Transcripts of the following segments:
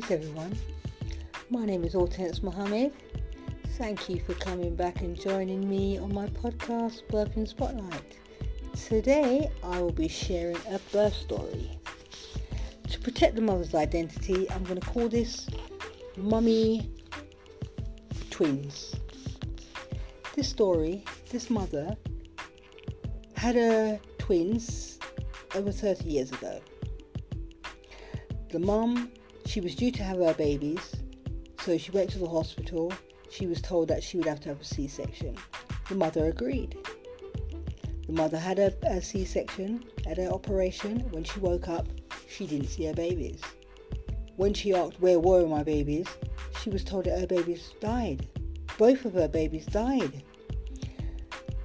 Peace, everyone. My name is Hortense Mohammed. Thank you for coming back and joining me on my podcast, Birthing Spotlight. Today, I will be sharing a birth story. To protect the mother's identity, I'm going to call this Mummy Twins. This story, this mother had her twins over 30 years ago. The mum she was due to have her babies, so she went to the hospital. She was told that she would have to have a C section. The mother agreed. The mother had a a C section, had her operation. When she woke up, she didn't see her babies. When she asked, Where were my babies? she was told that her babies died. Both of her babies died.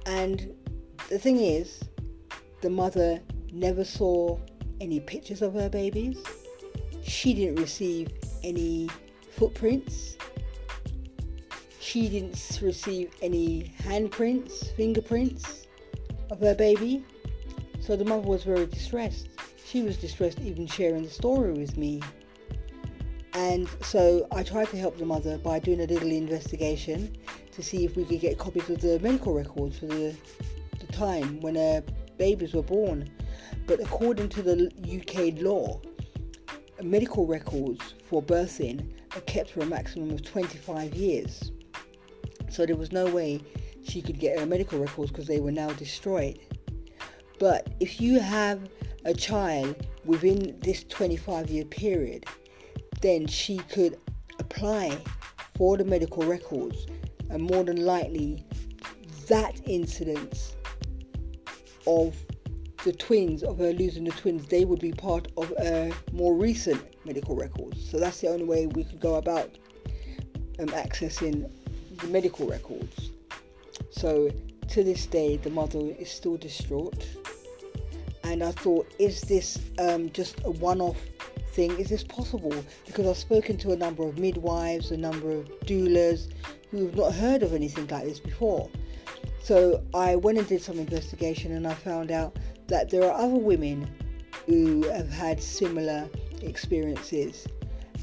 And the thing is, the mother never saw any pictures of her babies she didn't receive any footprints. She didn't receive any handprints, fingerprints of her baby. So the mother was very distressed. She was distressed even sharing the story with me. And so I tried to help the mother by doing a little investigation to see if we could get copies of the medical records for the, the time when her babies were born. But according to the UK law, medical records for birthing are kept for a maximum of 25 years. So there was no way she could get her medical records because they were now destroyed. But if you have a child within this 25 year period, then she could apply for the medical records, and more than likely, that incidence of the twins, of her losing the twins, they would be part of a more recent medical records. So that's the only way we could go about um, accessing the medical records. So to this day, the mother is still distraught. And I thought, is this um, just a one off thing? Is this possible? Because I've spoken to a number of midwives, a number of doulas who have not heard of anything like this before. So I went and did some investigation and I found out that there are other women who have had similar experiences.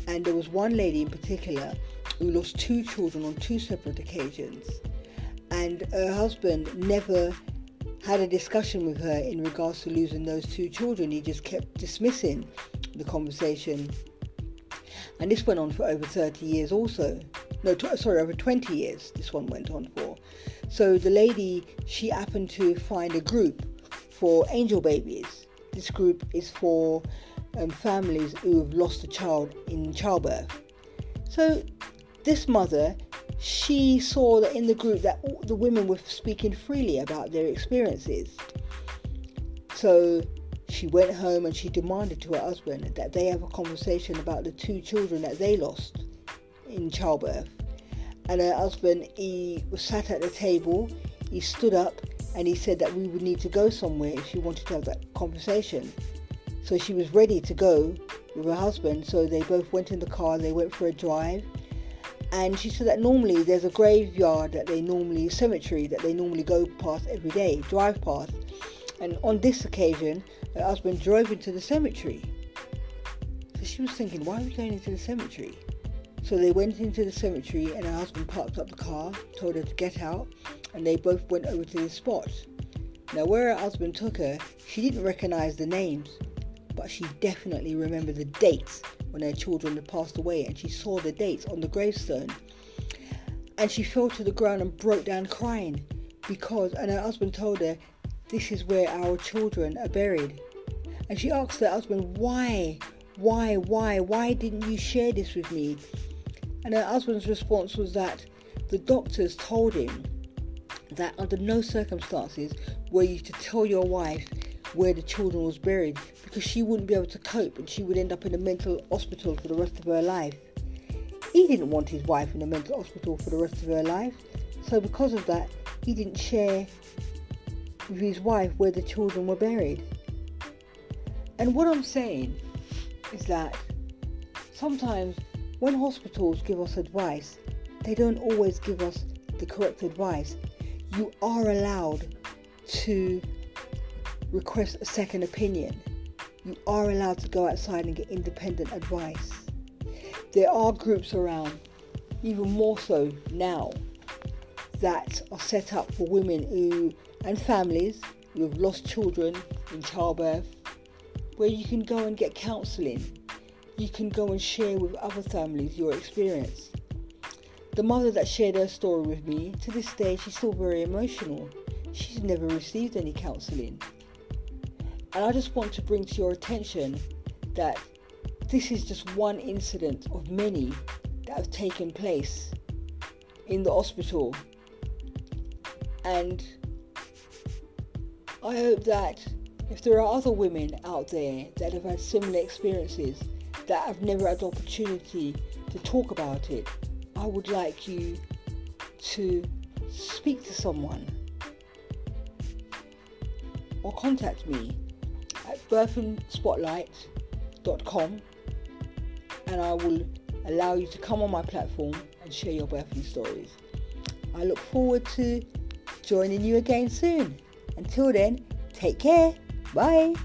And there was one lady in particular who lost two children on two separate occasions. And her husband never had a discussion with her in regards to losing those two children. He just kept dismissing the conversation. And this went on for over 30 years, also. No, t- sorry, over 20 years this one went on for. So the lady, she happened to find a group for angel babies. This group is for um, families who have lost a child in childbirth. So, this mother, she saw that in the group that the women were speaking freely about their experiences. So, she went home and she demanded to her husband that they have a conversation about the two children that they lost in childbirth. And her husband, he was sat at the table, he stood up and he said that we would need to go somewhere if she wanted to have that conversation. So she was ready to go with her husband. So they both went in the car, they went for a drive. And she said that normally there's a graveyard that they normally, cemetery that they normally go past every day, drive past. And on this occasion, her husband drove into the cemetery. So she was thinking, why are we going into the cemetery? So they went into the cemetery and her husband parked up the car, told her to get out, and they both went over to the spot. Now, where her husband took her, she didn't recognize the names, but she definitely remembered the dates when her children had passed away, and she saw the dates on the gravestone. And she fell to the ground and broke down crying because, and her husband told her, This is where our children are buried. And she asked her husband, Why? Why? Why? Why didn't you share this with me? And her husband's response was that the doctors told him that under no circumstances were you to tell your wife where the children was buried because she wouldn't be able to cope and she would end up in a mental hospital for the rest of her life. He didn't want his wife in a mental hospital for the rest of her life, so because of that, he didn't share with his wife where the children were buried. And what I'm saying is that sometimes when hospitals give us advice, they don't always give us the correct advice you are allowed to request a second opinion. You are allowed to go outside and get independent advice. there are groups around, even more so now, that are set up for women who and families who have lost children in childbirth, where you can go and get counselling. You can go and share with other families your experience. The mother that shared her story with me, to this day, she's still very emotional. She's never received any counselling. And I just want to bring to your attention that this is just one incident of many that have taken place in the hospital. And I hope that if there are other women out there that have had similar experiences that I've never had the opportunity to talk about it, I would like you to speak to someone or contact me at birthingspotlight.com and I will allow you to come on my platform and share your birthing stories. I look forward to joining you again soon. Until then, take care. Bye.